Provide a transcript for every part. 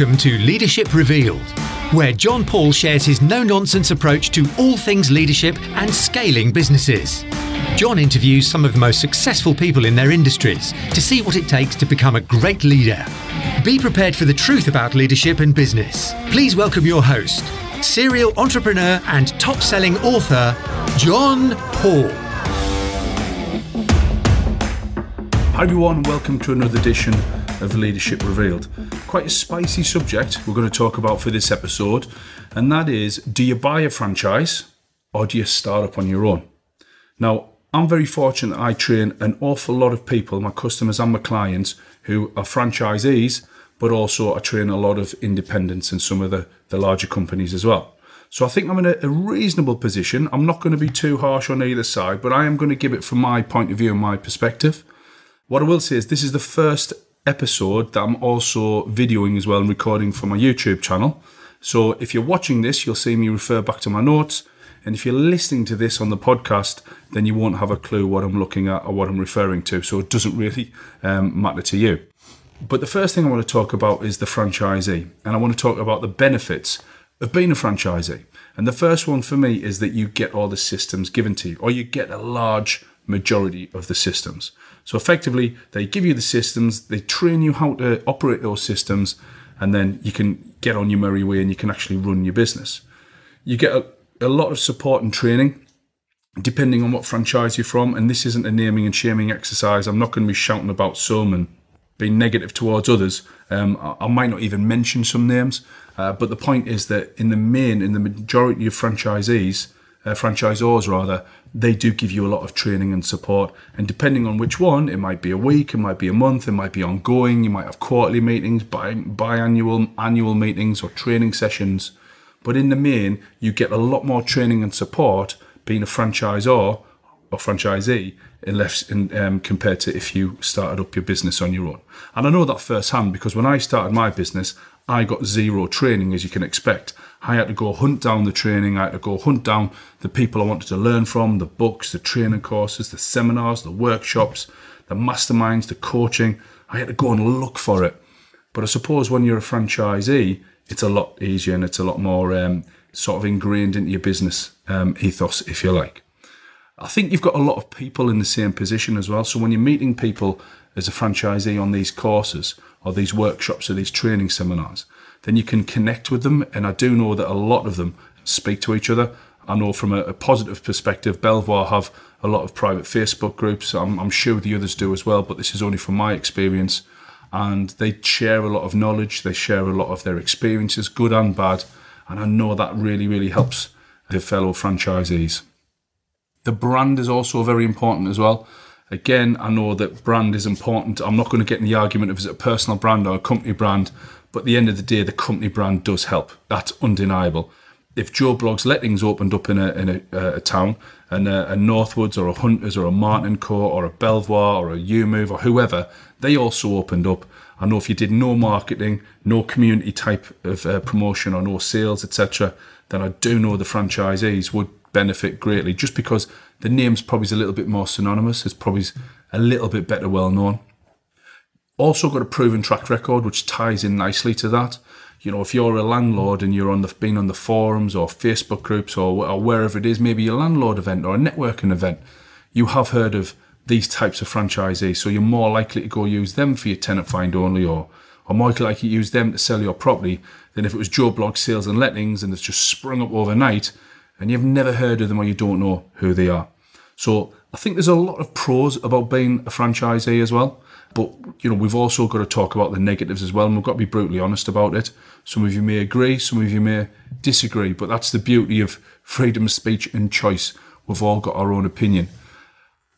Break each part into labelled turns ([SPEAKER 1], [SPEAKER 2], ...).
[SPEAKER 1] Welcome to Leadership Revealed, where John Paul shares his no nonsense approach to all things leadership and scaling businesses. John interviews some of the most successful people in their industries to see what it takes to become a great leader. Be prepared for the truth about leadership and business. Please welcome your host, serial entrepreneur and top selling author, John Paul.
[SPEAKER 2] Hi everyone, welcome to another edition of Leadership Revealed. Quite a spicy subject we're going to talk about for this episode, and that is do you buy a franchise or do you start up on your own? Now, I'm very fortunate I train an awful lot of people, my customers and my clients, who are franchisees, but also I train a lot of independents and some of the, the larger companies as well. So I think I'm in a, a, reasonable position. I'm not going to be too harsh on either side, but I am going to give it from my point of view and my perspective. What I will say is this is the first episode that I'm also videoing as well and recording for my YouTube channel. So if you're watching this, you'll see me refer back to my notes. And if you're listening to this on the podcast, then you won't have a clue what I'm looking at or what I'm referring to. So it doesn't really um, matter to you. But the first thing I want to talk about is the franchisee. And I want to talk about the benefits of being a franchisee. And the first one for me is that you get all the systems given to you, or you get a large majority of the systems. So effectively, they give you the systems, they train you how to operate those systems, and then you can get on your merry way and you can actually run your business. You get a, a lot of support and training depending on what franchise you're from. And this isn't a naming and shaming exercise. I'm not going to be shouting about some and being negative towards others. Um, I, I, might not even mention some names, uh, but the point is that in the main, in the majority of franchisees, uh, franchisors rather, they do give you a lot of training and support. And depending on which one, it might be a week, it might be a month, it might be ongoing. You might have quarterly meetings, bi- biannual, annual meetings, or training sessions. But in the main, you get a lot more training and support being a franchisor or franchisee unless in, um, compared to if you started up your business on your own. And I know that firsthand because when I started my business, I got zero training, as you can expect. I had to go hunt down the training, I had to go hunt down the people I wanted to learn from, the books, the training courses, the seminars, the workshops, the masterminds, the coaching. I had to go and look for it. But I suppose when you're a franchisee, it's a lot easier and it's a lot more um, sort of ingrained into your business um, ethos, if you like. I think you've got a lot of people in the same position as well. So when you're meeting people as a franchisee on these courses or these workshops or these training seminars, then you can connect with them. And I do know that a lot of them speak to each other. I know from a, a positive perspective, Belvoir have a lot of private Facebook groups. I'm, I'm sure the others do as well, but this is only from my experience. And they share a lot of knowledge, they share a lot of their experiences, good and bad. And I know that really, really helps the fellow franchisees. The brand is also very important as well. Again, I know that brand is important. I'm not going to get in the argument of is it a personal brand or a company brand, but at the end of the day, the company brand does help. That's undeniable. If Joe Bloggs Lettings opened up in a, in a, uh, a town and a, a, Northwoods or a Hunters or a Martin Co or a Belvoir or a EweMove or whoever, they also opened up. I know if you did no marketing, no community type of uh, promotion or no sales, etc., then I do know the franchisees would benefit greatly just because the name's probably a little bit more synonymous. It's probably a little bit better well known. Also got a proven track record, which ties in nicely to that. You know, if you're a landlord and you're on the been on the forums or Facebook groups or, or wherever it is, maybe a landlord event or a networking event, you have heard of these types of franchisees. So you're more likely to go use them for your tenant find only or or more likely to use them to sell your property than if it was Joe Blog Sales and Lettings and it's just sprung up overnight and you've never heard of them or you don't know who they are. So I think there's a lot of pros about being a franchisee as well. But you know, we've also got to talk about the negatives as well, and we've got to be brutally honest about it. Some of you may agree, some of you may disagree, but that's the beauty of freedom of speech and choice. We've all got our own opinion.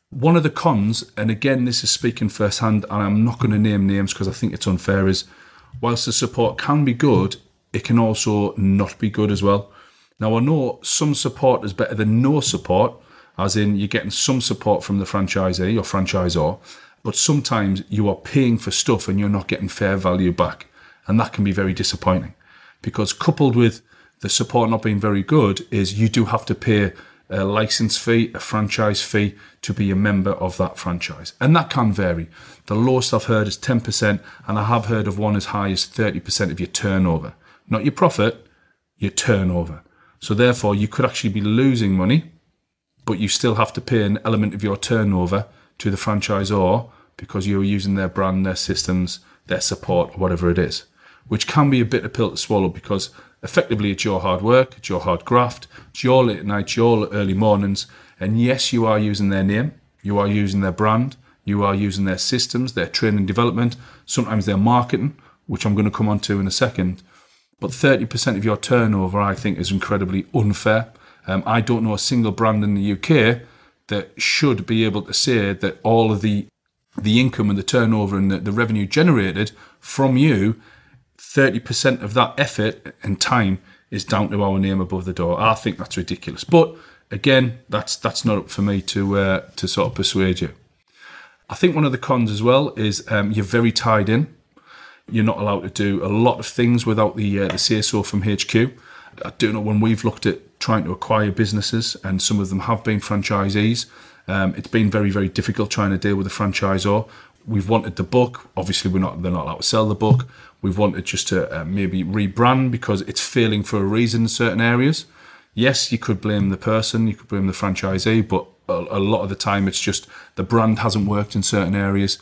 [SPEAKER 2] One of the cons, and again, this is speaking firsthand, and I'm not going to name names because I think it's unfair, is whilst the support can be good, it can also not be good as well. Now, I know some support is better than no support, as in you're getting some support from the franchisee or franchisor, but sometimes you are paying for stuff and you're not getting fair value back. And that can be very disappointing because coupled with the support not being very good is you do have to pay a license fee, a franchise fee to be a member of that franchise. And that can vary. The lowest I've heard is 10%, and I have heard of one as high as 30% of your turnover. Not your profit, your turnover. So therefore, you could actually be losing money, but you still have to pay an element of your turnover to the franchisor because you're using their brand, their systems, their support, or whatever it is, which can be a bit of pill to swallow because effectively it's your hard work, it's your hard graft, it's your late nights, your early mornings, and yes, you are using their name, you are using their brand, you are using their systems, their training development, sometimes their marketing, which I'm going to come on to in a second. But 30% of your turnover, I think, is incredibly unfair. Um, I don't know a single brand in the UK that should be able to say that all of the the income and the turnover and the, the revenue generated from you, 30% of that effort and time is down to our name above the door. I think that's ridiculous. But again, that's that's not up for me to uh, to sort of persuade you. I think one of the cons as well is um, you're very tied in. You're not allowed to do a lot of things without the uh, the say so from HQ. I do know when we've looked at trying to acquire businesses, and some of them have been franchisees. Um, it's been very very difficult trying to deal with a franchisor. We've wanted the book. Obviously, we're not. They're not allowed to sell the book. We've wanted just to uh, maybe rebrand because it's failing for a reason in certain areas. Yes, you could blame the person, you could blame the franchisee, but a, a lot of the time it's just the brand hasn't worked in certain areas.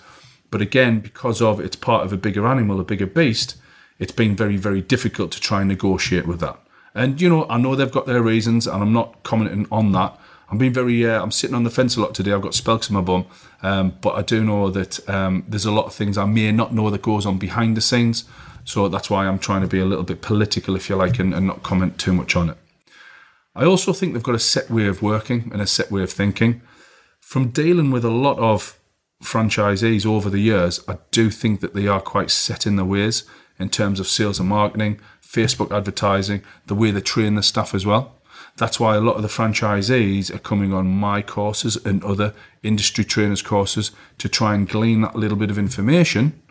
[SPEAKER 2] But again, because of it's part of a bigger animal, a bigger beast, it's been very, very difficult to try and negotiate with that. And you know, I know they've got their reasons, and I'm not commenting on that. I'm being very, uh, I'm sitting on the fence a lot today. I've got spelks in my bum, um, but I do know that um, there's a lot of things I may not know that goes on behind the scenes. So that's why I'm trying to be a little bit political, if you like, and, and not comment too much on it. I also think they've got a set way of working and a set way of thinking. From dealing with a lot of franchisees over the years, I do think that they are quite set in their ways in terms of sales and marketing, Facebook advertising, the way they train the staff as well. That's why a lot of the franchisees are coming on my courses and other industry trainers' courses to try and glean that little bit of information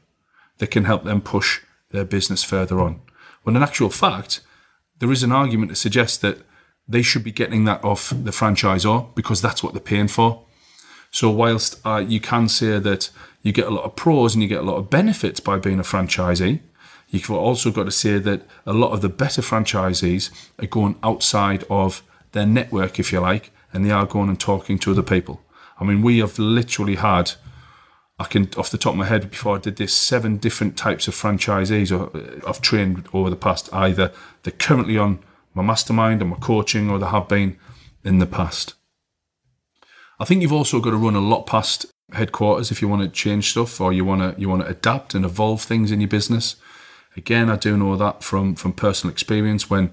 [SPEAKER 2] that can help them push their business further on. When in actual fact, there is an argument to suggest that they should be getting that off the franchisor because that's what they're paying for. So whilst uh, you can say that you get a lot of pros and you get a lot of benefits by being a franchisee, you've also got to say that a lot of the better franchisees are going outside of their network, if you like, and they are going and talking to other people. I mean, we have literally had, I can, off the top of my head, before I did this, seven different types of franchisees uh, I've trained over the past. Either they're currently on my mastermind and my coaching, or they have been in the past. I think you've also got to run a lot past headquarters if you want to change stuff or you want to you want to adapt and evolve things in your business. Again, I do know that from from personal experience when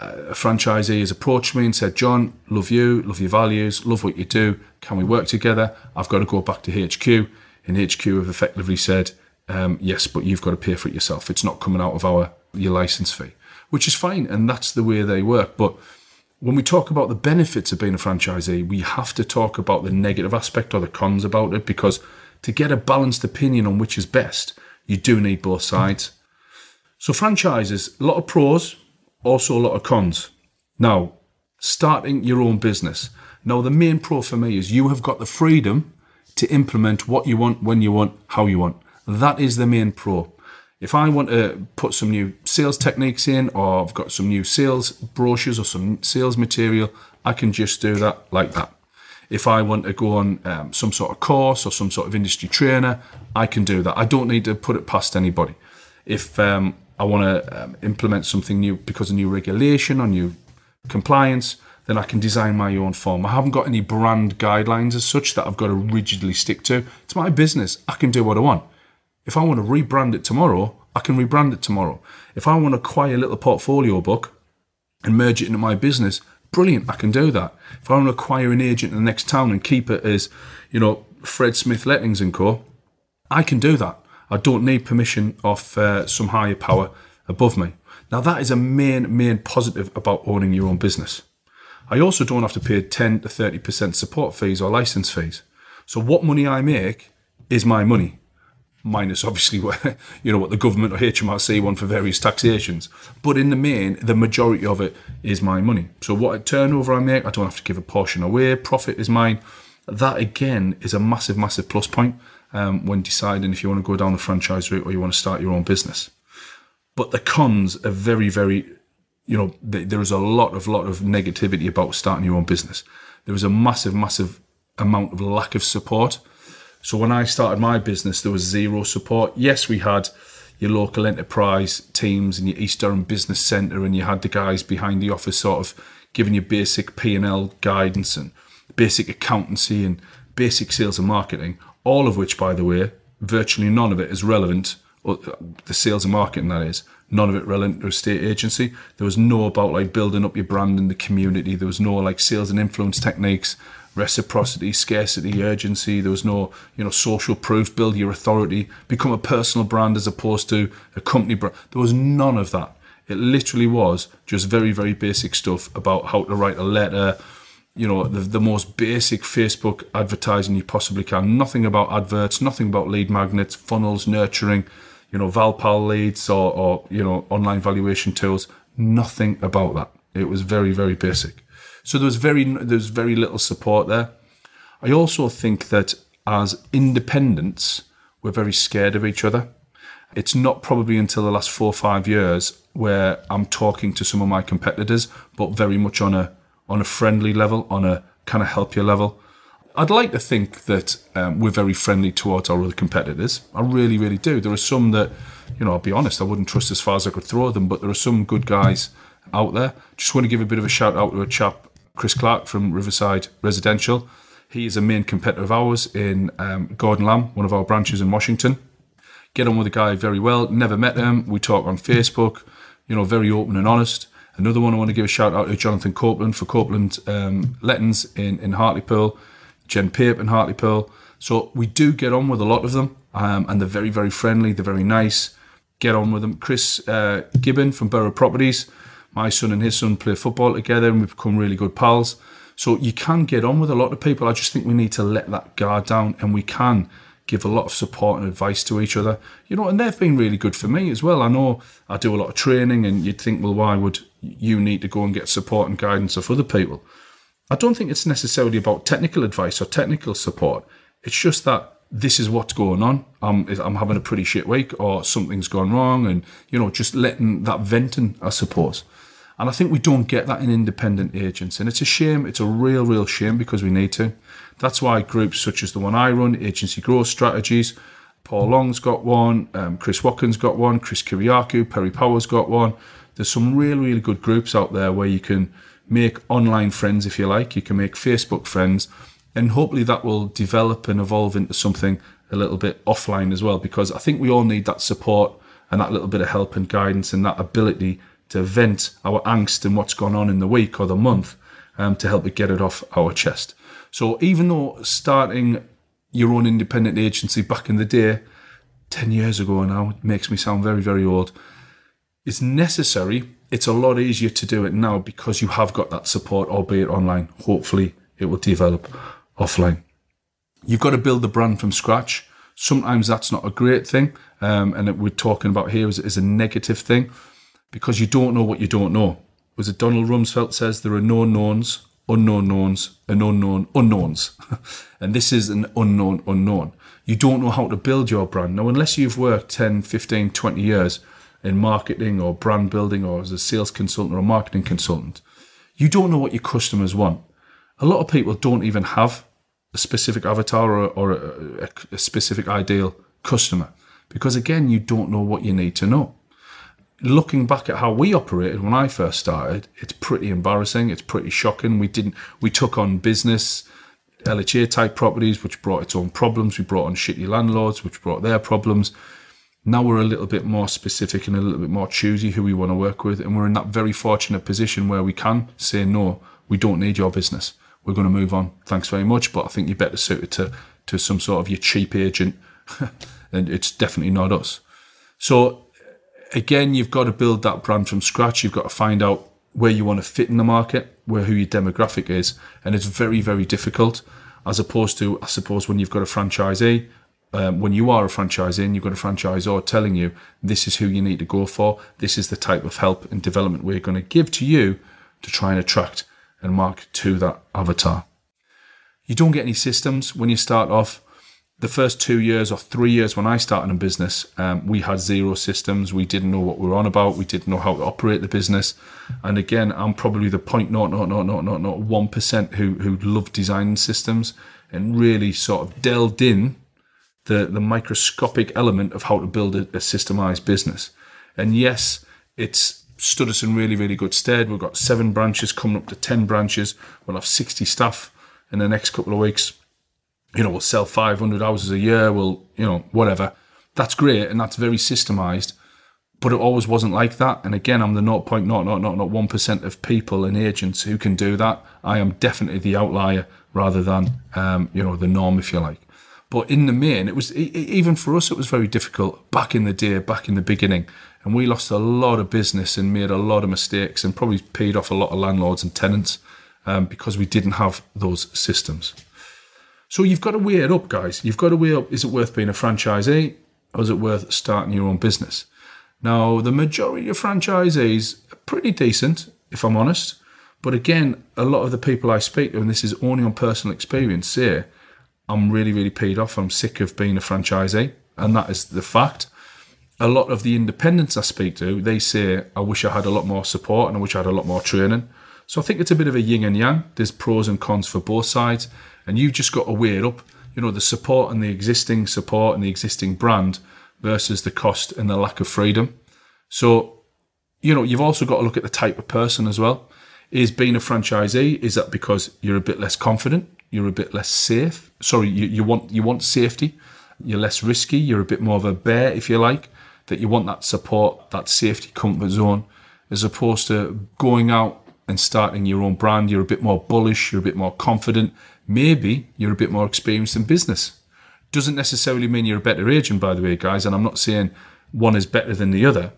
[SPEAKER 2] uh, a franchisee has approached me and said, "John, love you, love your values, love what you do. Can we work together?" I've got to go back to HQ, and HQ have effectively said, um, "Yes, but you've got to pay for it yourself. It's not coming out of our your license fee." which is fine, and that's the way they work. But when we talk about the benefits of being a franchisee, we have to talk about the negative aspect or the cons about it because to get a balanced opinion on which is best, you do need both sides. So, franchises, a lot of pros, also a lot of cons. Now, starting your own business. Now, the main pro for me is you have got the freedom to implement what you want, when you want, how you want. That is the main pro. If I want to put some new sales techniques in, or I've got some new sales brochures or some sales material, I can just do that like that. If I want to go on um, some sort of course or some sort of industry trainer, I can do that. I don't need to put it past anybody. If um, I want to um, implement something new because of new regulation or new compliance, then I can design my own form. I haven't got any brand guidelines as such that I've got to rigidly stick to. It's my business. I can do what I want. If I want to rebrand it tomorrow, I can rebrand it tomorrow. If I want to acquire a little portfolio book and merge it into my business, brilliant, I can do that. If I want to acquire an agent in the next town and keep it as, you know, Fred Smith Lettings and Co., I can do that. I don't need permission of uh, some higher power above me. Now, that is a main, main positive about owning your own business. I also don't have to pay 10 to 30% support fees or license fees. So, what money I make is my money minus obviously what you know what the government or HMRC want for various taxations. But in the main, the majority of it is my money. So what turnover I make, I don't have to give a portion away. Profit is mine. That again is a massive, massive plus point um, when deciding if you want to go down the franchise route or you want to start your own business. But the cons are very, very, you know, there is a lot of lot of negativity about starting your own business. There is a massive, massive amount of lack of support. So when I started my business, there was zero support. Yes, we had your local enterprise teams and your East Durham Business Centre, and you had the guys behind the office sort of giving you basic P and L guidance and basic accountancy and basic sales and marketing. All of which, by the way, virtually none of it is relevant uh, the sales and marketing that is none of it relevant to estate agency. There was no about like building up your brand in the community. There was no like sales and influence techniques reciprocity scarcity urgency. There was no you know social proof build your authority become a personal brand as opposed to a company brand. There was none of that. It literally was just very very basic stuff about how to write a letter you know the, the most basic facebook advertising you possibly can nothing about adverts nothing about lead magnets funnels nurturing you know, Valpal leads or, or, you know, online valuation tools. Nothing about that. It was very, very basic. So there was very, there was very little support there. I also think that as independents, we're very scared of each other. It's not probably until the last four or five years where I'm talking to some of my competitors, but very much on a on a friendly level, on a kind of help you level. I'd like to think that um, we're very friendly towards our other competitors. I really, really do. There are some that, you know, I'll be honest, I wouldn't trust as far as I could throw them, but there are some good guys out there. Just want to give a bit of a shout out to a chap, Chris Clark from Riverside Residential. He is a main competitor of ours in um, Gordon Lamb, one of our branches in Washington. Get on with the guy very well. Never met him. We talk on Facebook. You know, very open and honest. Another one I want to give a shout out to Jonathan Copeland for Copeland um, Lettings in in Hartlepool Jen Pape and Hartlepool. So we do get on with a lot of them, um, and they're very, very friendly. They're very nice. Get on with them. Chris uh, Gibbon from Borough Properties. My son and his son play football together, and we've become really good pals. So you can get on with a lot of people. I just think we need to let that guard down, and we can give a lot of support and advice to each other. You know, and they've been really good for me as well. I know I do a lot of training, and you'd think, well, why would you need to go and get support and guidance of other people? I don't think it's necessarily about technical advice or technical support. It's just that this is what's going on. I'm, I'm having a pretty shit week or something's gone wrong and, you know, just letting that venting, I suppose. And I think we don't get that in independent agents. And it's a shame. It's a real, real shame because we need to. That's why groups such as the one I run, Agency Growth Strategies, Paul Long's got one, um, Chris Watkin's got one, Chris Kiriakou, Perry Power's got one. There's some really, really good groups out there where you can make online friends if you like. You can make Facebook friends, and hopefully that will develop and evolve into something a little bit offline as well. Because I think we all need that support and that little bit of help and guidance and that ability to vent our angst and what's gone on in the week or the month um, to help it get it off our chest. So even though starting your own independent agency back in the day, 10 years ago now, makes me sound very, very old, is necessary it's a lot easier to do it now because you have got that support, albeit online. Hopefully, it will develop offline. You've got to build the brand from scratch. Sometimes that's not a great thing, um, and we're talking about here is, is a negative thing because you don't know what you don't know. Was it Donald Rumsfeld says there are known knowns, unknown knowns, and unknown unknowns, and this is an unknown unknown. You don't know how to build your brand now unless you've worked 10, 15, 20 years in marketing or brand building or as a sales consultant or a marketing consultant, you don't know what your customers want. A lot of people don't even have a specific avatar or, or a, a, specific ideal customer because, again, you don't know what you need to know. Looking back at how we operated when I first started, it's pretty embarrassing. It's pretty shocking. We didn't. We took on business, LHA type properties, which brought its own problems. We brought on shitty landlords, which brought their problems now we're a little bit more specific and a little bit more choosy who we want to work with. And we're in that very fortunate position where we can say, no, we don't need your business. We're going to move on. Thanks very much. But I think you're better suited to, to some sort of your cheap agent. and it's definitely not us. So again, you've got to build that brand from scratch. You've got to find out where you want to fit in the market, where who your demographic is. And it's very, very difficult as opposed to, I suppose, when you've got a franchisee um, when you are a franchisee and you've got a franchisor telling you this is who you need to go for, this is the type of help and development we're going to give to you to try and attract and market to that avatar. You don't get any systems when you start off. The first two years or three years when I started in business, um, we had zero systems. We didn't know what we were on about. We didn't know how to operate the business. And again, I'm probably the point not not not not not not one percent who who love designing systems and really sort of delved in the the microscopic element of how to build a, a systemized business. And yes, it's stood us in really really good stead. We've got seven branches coming up to ten branches. We'll have sixty staff in the next couple of weeks. You know, we'll sell 500 houses a year. We'll, you know, whatever. That's great and that's very systemized, but it always wasn't like that. And again, I'm the 0.001% of people and agents who can do that. I am definitely the outlier rather than, um, you know, the norm, if you like. But in the main, it was even for us, it was very difficult back in the day, back in the beginning. And we lost a lot of business and made a lot of mistakes and probably paid off a lot of landlords and tenants um, because we didn't have those systems. So you've got to weigh it up, guys. You've got to weigh up is it worth being a franchisee or is it worth starting your own business? Now, the majority of franchisees are pretty decent, if I'm honest. But again, a lot of the people I speak to, and this is only on personal experience, say, I'm really, really paid off. I'm sick of being a franchisee. And that is the fact. A lot of the independents I speak to, they say, I wish I had a lot more support and I wish I had a lot more training. So I think it's a bit of a yin and yang. There's pros and cons for both sides, and you've just got to weigh it up. You know, the support and the existing support and the existing brand versus the cost and the lack of freedom. So, you know, you've also got to look at the type of person as well. Is being a franchisee, is that because you're a bit less confident? You're a bit less safe? Sorry, you, you want you want safety. You're less risky. You're a bit more of a bear, if you like. That you want that support, that safety comfort zone, as opposed to going out and starting your own brand, you're a bit more bullish, you're a bit more confident. Maybe you're a bit more experienced in business. Doesn't necessarily mean you're a better agent, by the way, guys. And I'm not saying one is better than the other.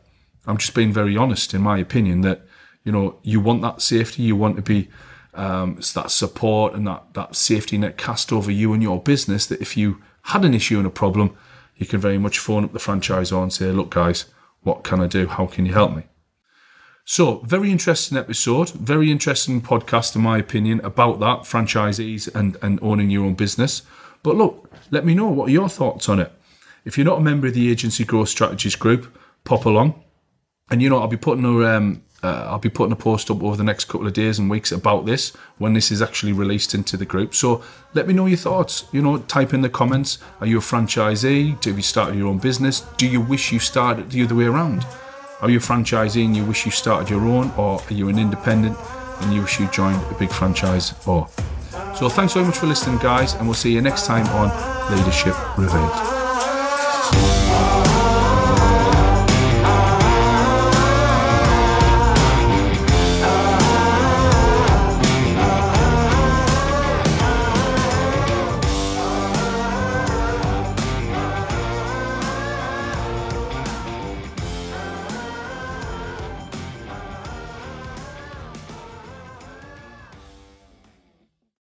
[SPEAKER 2] I'm just being very honest, in my opinion, that you know you want that safety, you want to be um, that support and that that safety net cast over you and your business. That if you had an issue and a problem, you can very much phone up the franchisor and say, "Look, guys, what can I do? How can you help me?" So, very interesting episode, very interesting podcast, in my opinion, about that franchisees and, and owning your own business. But look, let me know what are your thoughts on it. If you're not a member of the Agency Growth Strategies group, pop along. And you know, I'll be putting a um, uh, I'll be putting a post up over the next couple of days and weeks about this when this is actually released into the group. So let me know your thoughts. You know, type in the comments. Are you a franchisee? Have you started your own business? Do you wish you started the other way around? Are you a franchisee and you wish you started your own, or are you an independent and you wish you joined a big franchise? Or so, thanks very much for listening, guys, and we'll see you next time on Leadership Revealed.